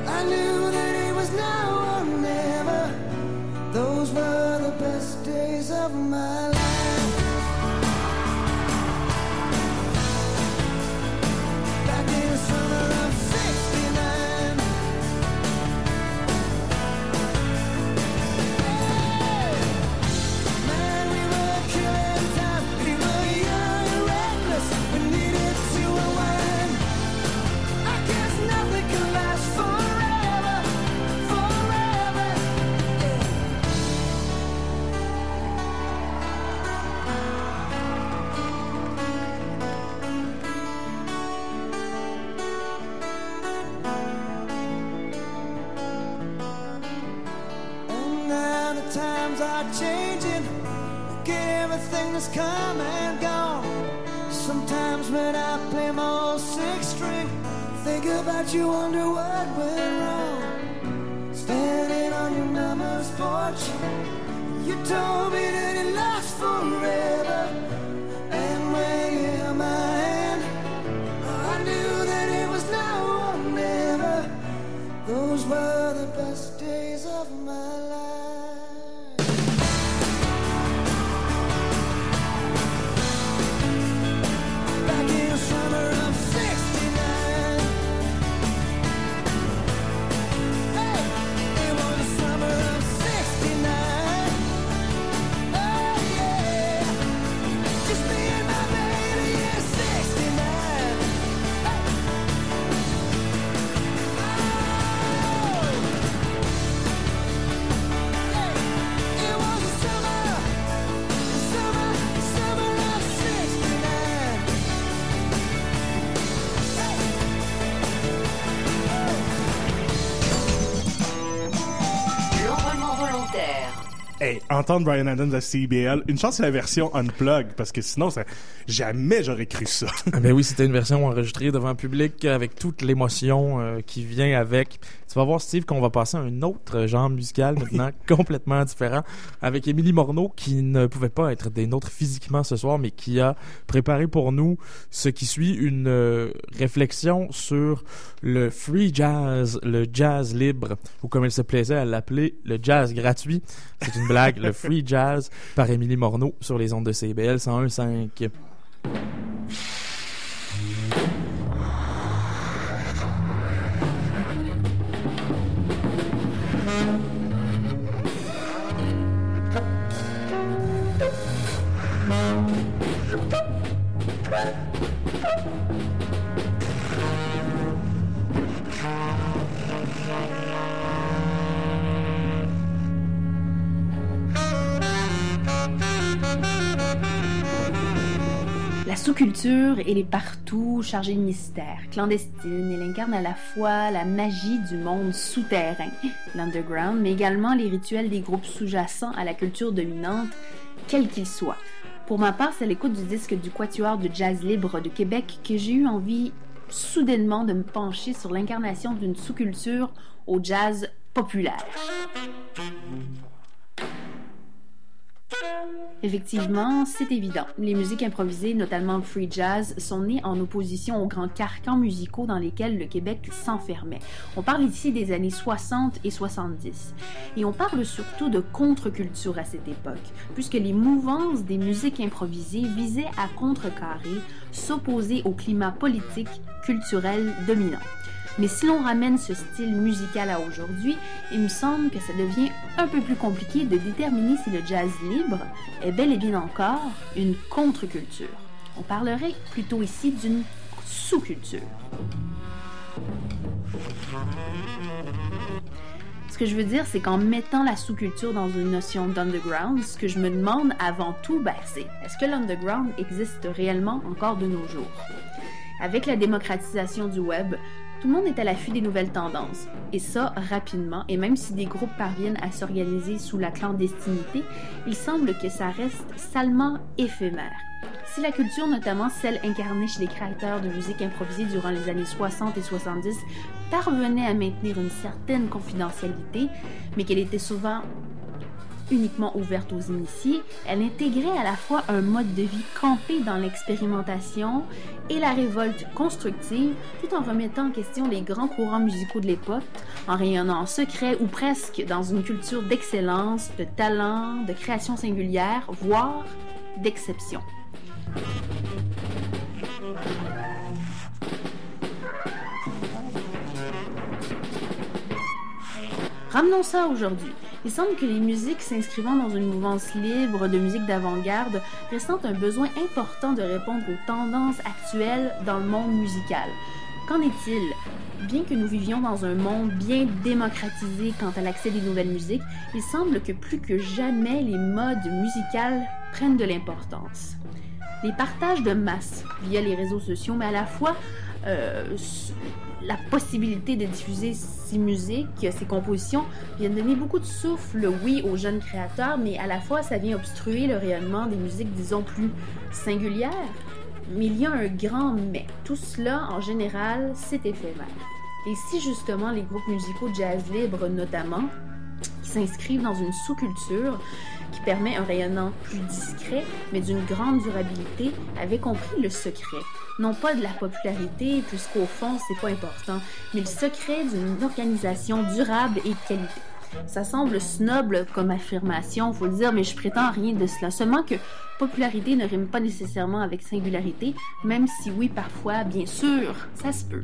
I knew that it was now or never. Those were the best days of my life. Changing. At everything that's come and gone. Sometimes when I play my old six string, think about you, wonder what went wrong. Standing on your mama's porch, you told me that it lasts forever. Hey, entendre Brian Adams à CBL, une chance c'est la version unplug parce que sinon ça jamais j'aurais cru ça. Ah ben oui, c'était une version enregistrée devant un public avec toute l'émotion euh, qui vient avec. Tu vas voir, Steve, qu'on va passer à un autre genre musical maintenant, complètement différent, avec Émilie Morneau, qui ne pouvait pas être des nôtres physiquement ce soir, mais qui a préparé pour nous ce qui suit une euh, réflexion sur le free jazz, le jazz libre, ou comme elle se plaisait à l'appeler, le jazz gratuit. C'est une blague, le free jazz par Émilie Morneau sur les ondes de CBL 101.5. partout, chargée de mystère, clandestine. Elle incarne à la fois la magie du monde souterrain, l'underground, mais également les rituels des groupes sous-jacents à la culture dominante, quels qu'ils soient. Pour ma part, c'est l'écoute du disque du Quatuor de jazz libre de Québec que j'ai eu envie soudainement de me pencher sur l'incarnation d'une sous-culture au jazz populaire. Effectivement, c'est évident. Les musiques improvisées, notamment free jazz, sont nées en opposition aux grands carcans musicaux dans lesquels le Québec s'enfermait. On parle ici des années 60 et 70. Et on parle surtout de contre-culture à cette époque, puisque les mouvances des musiques improvisées visaient à contrecarrer, s'opposer au climat politique, culturel dominant. Mais si l'on ramène ce style musical à aujourd'hui, il me semble que ça devient un peu plus compliqué de déterminer si le jazz libre est bel et bien encore une contre-culture. On parlerait plutôt ici d'une sous-culture. Ce que je veux dire, c'est qu'en mettant la sous-culture dans une notion d'underground, ce que je me demande avant tout, ben, c'est est-ce que l'underground existe réellement encore de nos jours? Avec la démocratisation du web, tout le monde est à l'affût des nouvelles tendances. Et ça, rapidement. Et même si des groupes parviennent à s'organiser sous la clandestinité, il semble que ça reste salement éphémère. Si la culture, notamment celle incarnée chez les créateurs de musique improvisée durant les années 60 et 70, parvenait à maintenir une certaine confidentialité, mais qu'elle était souvent uniquement ouverte aux initiés, elle intégrait à la fois un mode de vie campé dans l'expérimentation et la révolte constructive, tout en remettant en question les grands courants musicaux de l'époque, en rayonnant en secret ou presque dans une culture d'excellence, de talent, de création singulière, voire d'exception. Ramenons ça aujourd'hui. Il semble que les musiques s'inscrivant dans une mouvance libre de musique d'avant-garde ressentent un besoin important de répondre aux tendances actuelles dans le monde musical. Qu'en est-il? Bien que nous vivions dans un monde bien démocratisé quant à l'accès des nouvelles musiques, il semble que plus que jamais les modes musicales prennent de l'importance. Les partages de masse via les réseaux sociaux, mais à la fois euh, la possibilité de diffuser ces musiques, ces compositions, viennent donner beaucoup de souffle, oui, aux jeunes créateurs, mais à la fois, ça vient obstruer le rayonnement des musiques, disons, plus singulières. Mais il y a un grand mais. Tout cela, en général, c'est éphémère. Et si justement les groupes musicaux jazz libre, notamment, qui s'inscrivent dans une sous-culture, qui permet un rayonnement plus discret, mais d'une grande durabilité, avaient compris le secret. Non pas de la popularité, puisqu'au fond, c'est pas important, mais le secret d'une organisation durable et de qualité. Ça semble snob comme affirmation, faut le dire, mais je prétends rien de cela. Seulement que popularité ne rime pas nécessairement avec singularité, même si oui, parfois, bien sûr, ça se peut.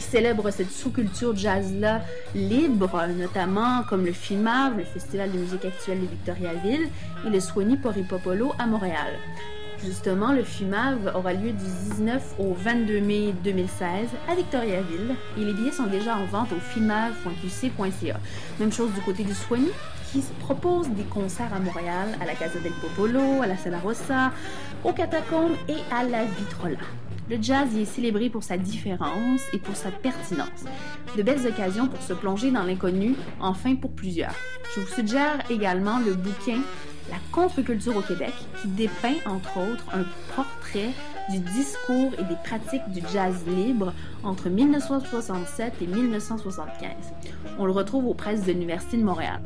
Qui cette sous-culture jazz-là libre, notamment comme le FIMAV, le Festival de musique actuelle de Victoriaville, et le Swanee Poripopolo à Montréal. Justement, le FIMAV aura lieu du 19 au 22 mai 2016 à Victoriaville et les billets sont déjà en vente au fimav.qc.ca. Même chose du côté du Swanee qui propose des concerts à Montréal, à la Casa del Popolo, à la Sala Rossa, aux Catacombes et à la Vitrola. Le jazz y est célébré pour sa différence et pour sa pertinence. De belles occasions pour se plonger dans l'inconnu, enfin pour plusieurs. Je vous suggère également le bouquin La contre-culture au Québec, qui dépeint entre autres un portrait du discours et des pratiques du jazz libre entre 1967 et 1975. On le retrouve aux presses de l'Université de Montréal.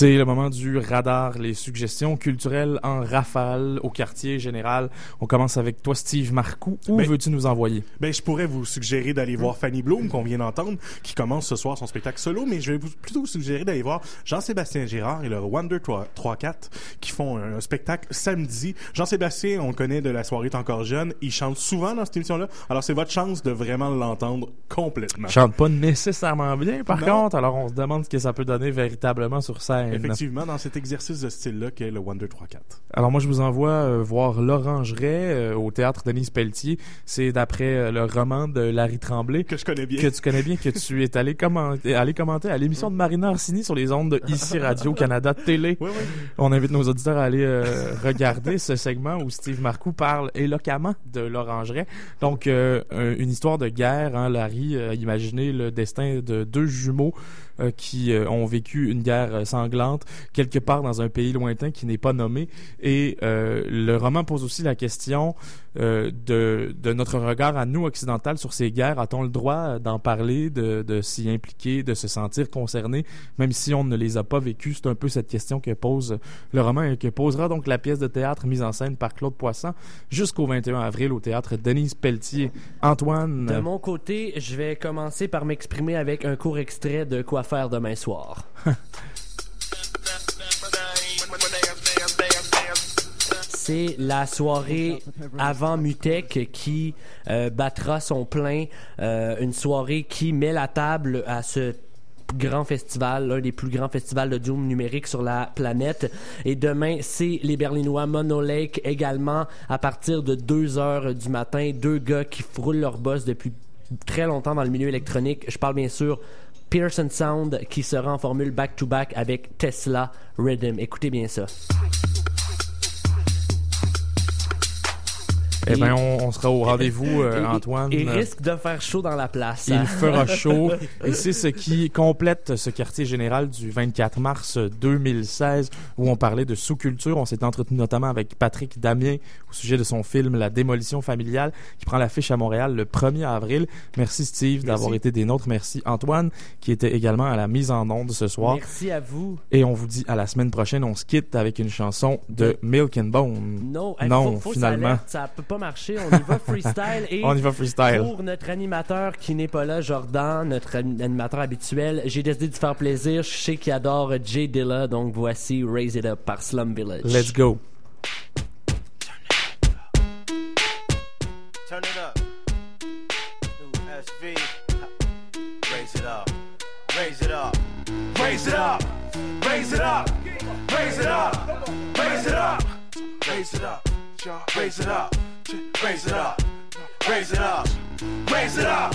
C'est le moment du radar, les suggestions culturelles en rafale au quartier général. On commence avec toi, Steve Marcoux. Où Ben- veux-tu nous envoyer? Ben, je pourrais vous suggérer d'aller voir Fanny Bloom, qu'on vient d'entendre, qui commence ce soir son spectacle solo, mais je vais vous, plutôt vous suggérer d'aller voir Jean-Sébastien Girard et le Wonder 3-4, qui font un, un spectacle samedi. Jean-Sébastien, on le connaît de la soirée encore jeune. Il chante souvent dans cette émission-là. Alors, c'est votre chance de vraiment l'entendre complètement. Chante pas nécessairement bien, par Non. contre. Alors, on se demande ce que ça peut donner véritablement sur scène. Effectivement, dans cet exercice de style-là qu'est le Wonder 3-4. Alors moi, je vous envoie euh, voir L'Orangerie euh, au théâtre Denise Pelletier. C'est d'après euh, le roman de Larry Tremblay. Que je connais bien. Que tu connais bien, que tu es allé commenter, allé commenter à l'émission de Marina Orsini sur les ondes de ici Radio-Canada Télé. Oui, oui. On invite nos auditeurs à aller regarder ce segment où Steve Marcoux parle éloquemment de l'Orangerie. Donc, un- une histoire de guerre. Hein, Larry a imaginé le destin de deux jumeaux euh, qui euh, ont vécu une guerre euh, sanglante quelque part dans un pays lointain qui n'est pas nommé. Et le roman pose aussi la question de, notre regard à nous occidentaux sur ces guerres. A-t-on le droit d'en parler, de, s'y impliquer, de se sentir concerné, même si on ne les a pas vécus? C'est un peu cette question que pose le roman et que posera donc la pièce de théâtre mise en scène par Claude Poisson jusqu'au 21 avril au théâtre Denise Pelletier. Antoine, De mon côté, je vais commencer par m'exprimer avec un court extrait de Quoi faire demain soir. C'est la soirée avant Mutec qui euh, battra son plein. euh, une soirée qui met la table à ce grand festival, l'un des plus grands festivals de Doom numérique sur la planète. Et demain, c'est les Berlinois Mono Lake également à partir de 2 heures du matin. Deux gars qui frôlent leur boss depuis très longtemps dans le milieu électronique. Je parle bien sûr Pearson Sound qui sera en formule back-to-back avec Tesla Rhythm. Écoutez bien ça. Eh ben, on, on sera au rendez-vous, euh, Antoine. Il risque de faire chaud dans la place. Il hein. fera chaud. Et c'est ce qui complète ce quartier général du 24 mars 2016 où on parlait de sous-culture. On s'est entretenu notamment avec Patrick Damien au sujet de son film La démolition familiale qui prend l'affiche à Montréal le 1er avril. Merci Steve d'avoir été des nôtres. Merci Antoine qui était également à la mise en onde ce soir. Merci à vous. Et on vous dit à la semaine prochaine. On se quitte avec une chanson de Milk and Bone. Non, hey, non faut- faut finalement. s'alerte, ça peut pas marcher. On y va freestyle. Et On y va freestyle. Pour notre animateur qui n'est pas là, Jordan, notre ani- animateur habituel, j'ai décidé de faire plaisir. Je sais qu'il adore Jay Dilla, donc voici Raise It Up par Slum Village. Let's go. Turn it up. New SV. Raise it up. Raise it up. Raise it up. Raise it up. Raise it up. Raise it up. Raise it up. Raise it up. Raise it up. Raise it up. Raise it up.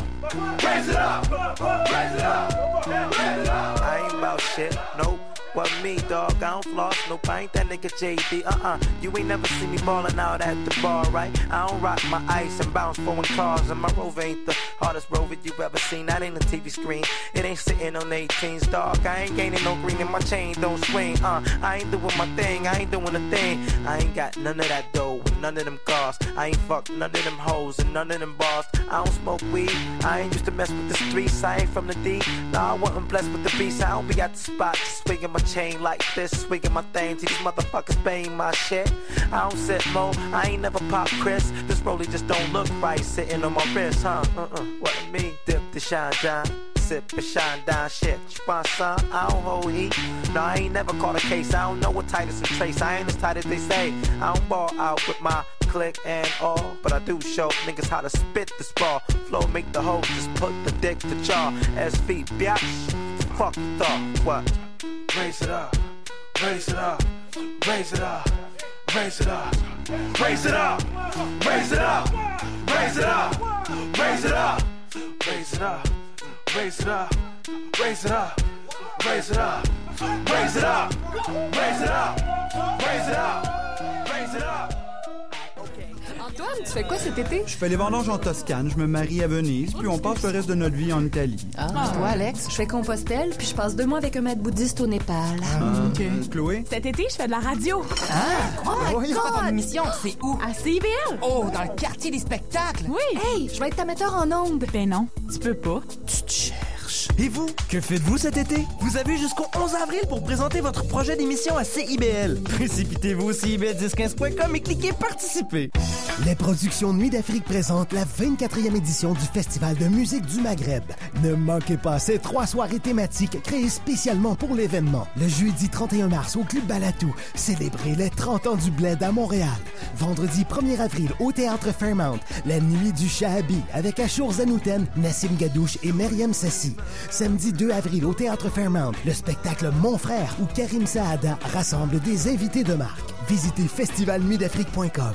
Raise it up. Raise it up. Raise it up. I ain't about shit. Nope. What me, dog? I don't floss. Nope, I ain't that nigga JD. Uh-uh. You ain't never see me ballin' out at the bar, right? I don't rock my ice and bounce foreign cars. And my rover ain't the hardest rover you ever seen. That ain't a TV screen. It ain't sitting on 18s, dog. I ain't gaining no green and my chain don't swing. Uh, I ain't doing my thing. I ain't doing a thing. I ain't got none of that dough none of them cars. I ain't fucked none of them hoes and none of them bars. I don't smoke weed. I ain't used to mess with the streets. I ain't from the D. Nah, I wasn't blessed with the beast. I don't be at the spot swinging my chain like this, swinging my thing. See these motherfuckers paying my shit. I don't sit mo. I ain't never pop Chris. This rollie just don't look right sitting on my wrist, huh? Uh-uh. What me? Dip the shine down. Sip and shine down shit. You some? I don't hold heat. No, I ain't never caught a case. I don't know what tight is and trace. I ain't as tight as they say. I don't ball out with my click and all. But I do show niggas how to spit this ball. Flow make the hoe just put the dick to jaw. SV, biatch. Fuck the. What? Raise it up. Raise it up. Raise it up. Raise it up. Raise it up. Raise it up. Raise it up. Raise it up. Raise it up. Raise it up. Raise it up. Raise it up. Raise it up. Raise it up. Raise it up. Raise it up. Antoine, tu fais quoi cet été? Je fais les vendanges en Toscane, je me marie à Venise, puis on passe le reste de notre vie en Italie. Ah, toi, Alex? Je fais Compostelle, puis je passe deux mois avec un maître bouddhiste au Népal. Euh, Chloé? Cet été, je fais de la radio. Ah! Oh my Oui. God! ton émission, c'est où? À CIBL. Oh, dans le quartier des spectacles! Oui. Hey, je vais être ta metteur en ondes. Ben non, tu peux pas. Tu. Et vous, que faites-vous cet été? Vous avez jusqu'au 11 avril pour présenter votre projet d'émission à CIBL. Précipitez-vous au CIBL1015.com et cliquez Participer. Les productions Nuit d'Afrique présentent la 24e édition du Festival de musique du Maghreb. Ne manquez pas ces trois soirées thématiques créées spécialement pour l'événement. Le jeudi 31 mars au Club Balatou, célébrez les 30 ans du Bled à Montréal. Vendredi 1er avril au Théâtre Fairmount, la nuit du Shahabi avec Achour Zanouten, Nassim Gadouche et Myriam Sassi. Samedi 2 avril au Théâtre Fairmount, le spectacle Mon Frère où Karim Saada rassemble des invités de marque. Visitez festivalnuitdafrique.com.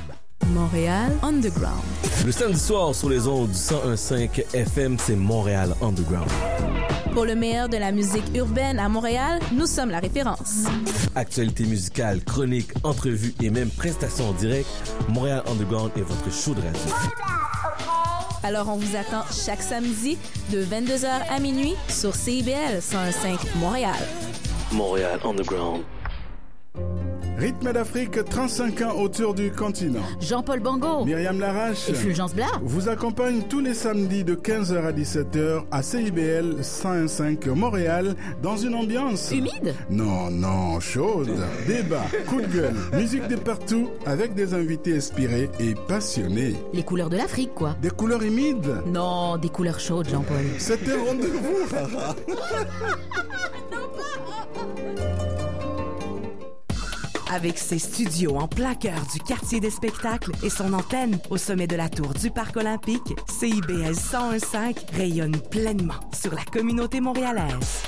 Montréal Underground. Le samedi soir sur les ondes du 101.5 FM, c'est Montréal Underground. Pour le meilleur de la musique urbaine à Montréal, nous sommes la référence. Actualité musicale, chroniques, entrevues et même prestations en direct, Montréal Underground est votre show de radio. Alors on vous attend chaque samedi de 22h à minuit sur CIBL 101.5 Montréal. Montréal Underground. Rythme d'Afrique, 35 ans autour du continent. Jean-Paul Bango. Myriam Larache. Et Fulgence Blas. Vous accompagne tous les samedis de 15h à 17h à CIBL 101.5 Montréal dans une ambiance... Humide? Non, non, chaude. Débat, coup de gueule, musique de partout avec des invités inspirés et passionnés. Les couleurs de l'Afrique, quoi. Des couleurs humides? Non, des couleurs chaudes, Jean-Paul. C'était rendez-vous. Avec ses studios en plein cœur du quartier des spectacles et son antenne au sommet de la tour du Parc olympique, CIBS 101.5 rayonne pleinement sur la communauté montréalaise.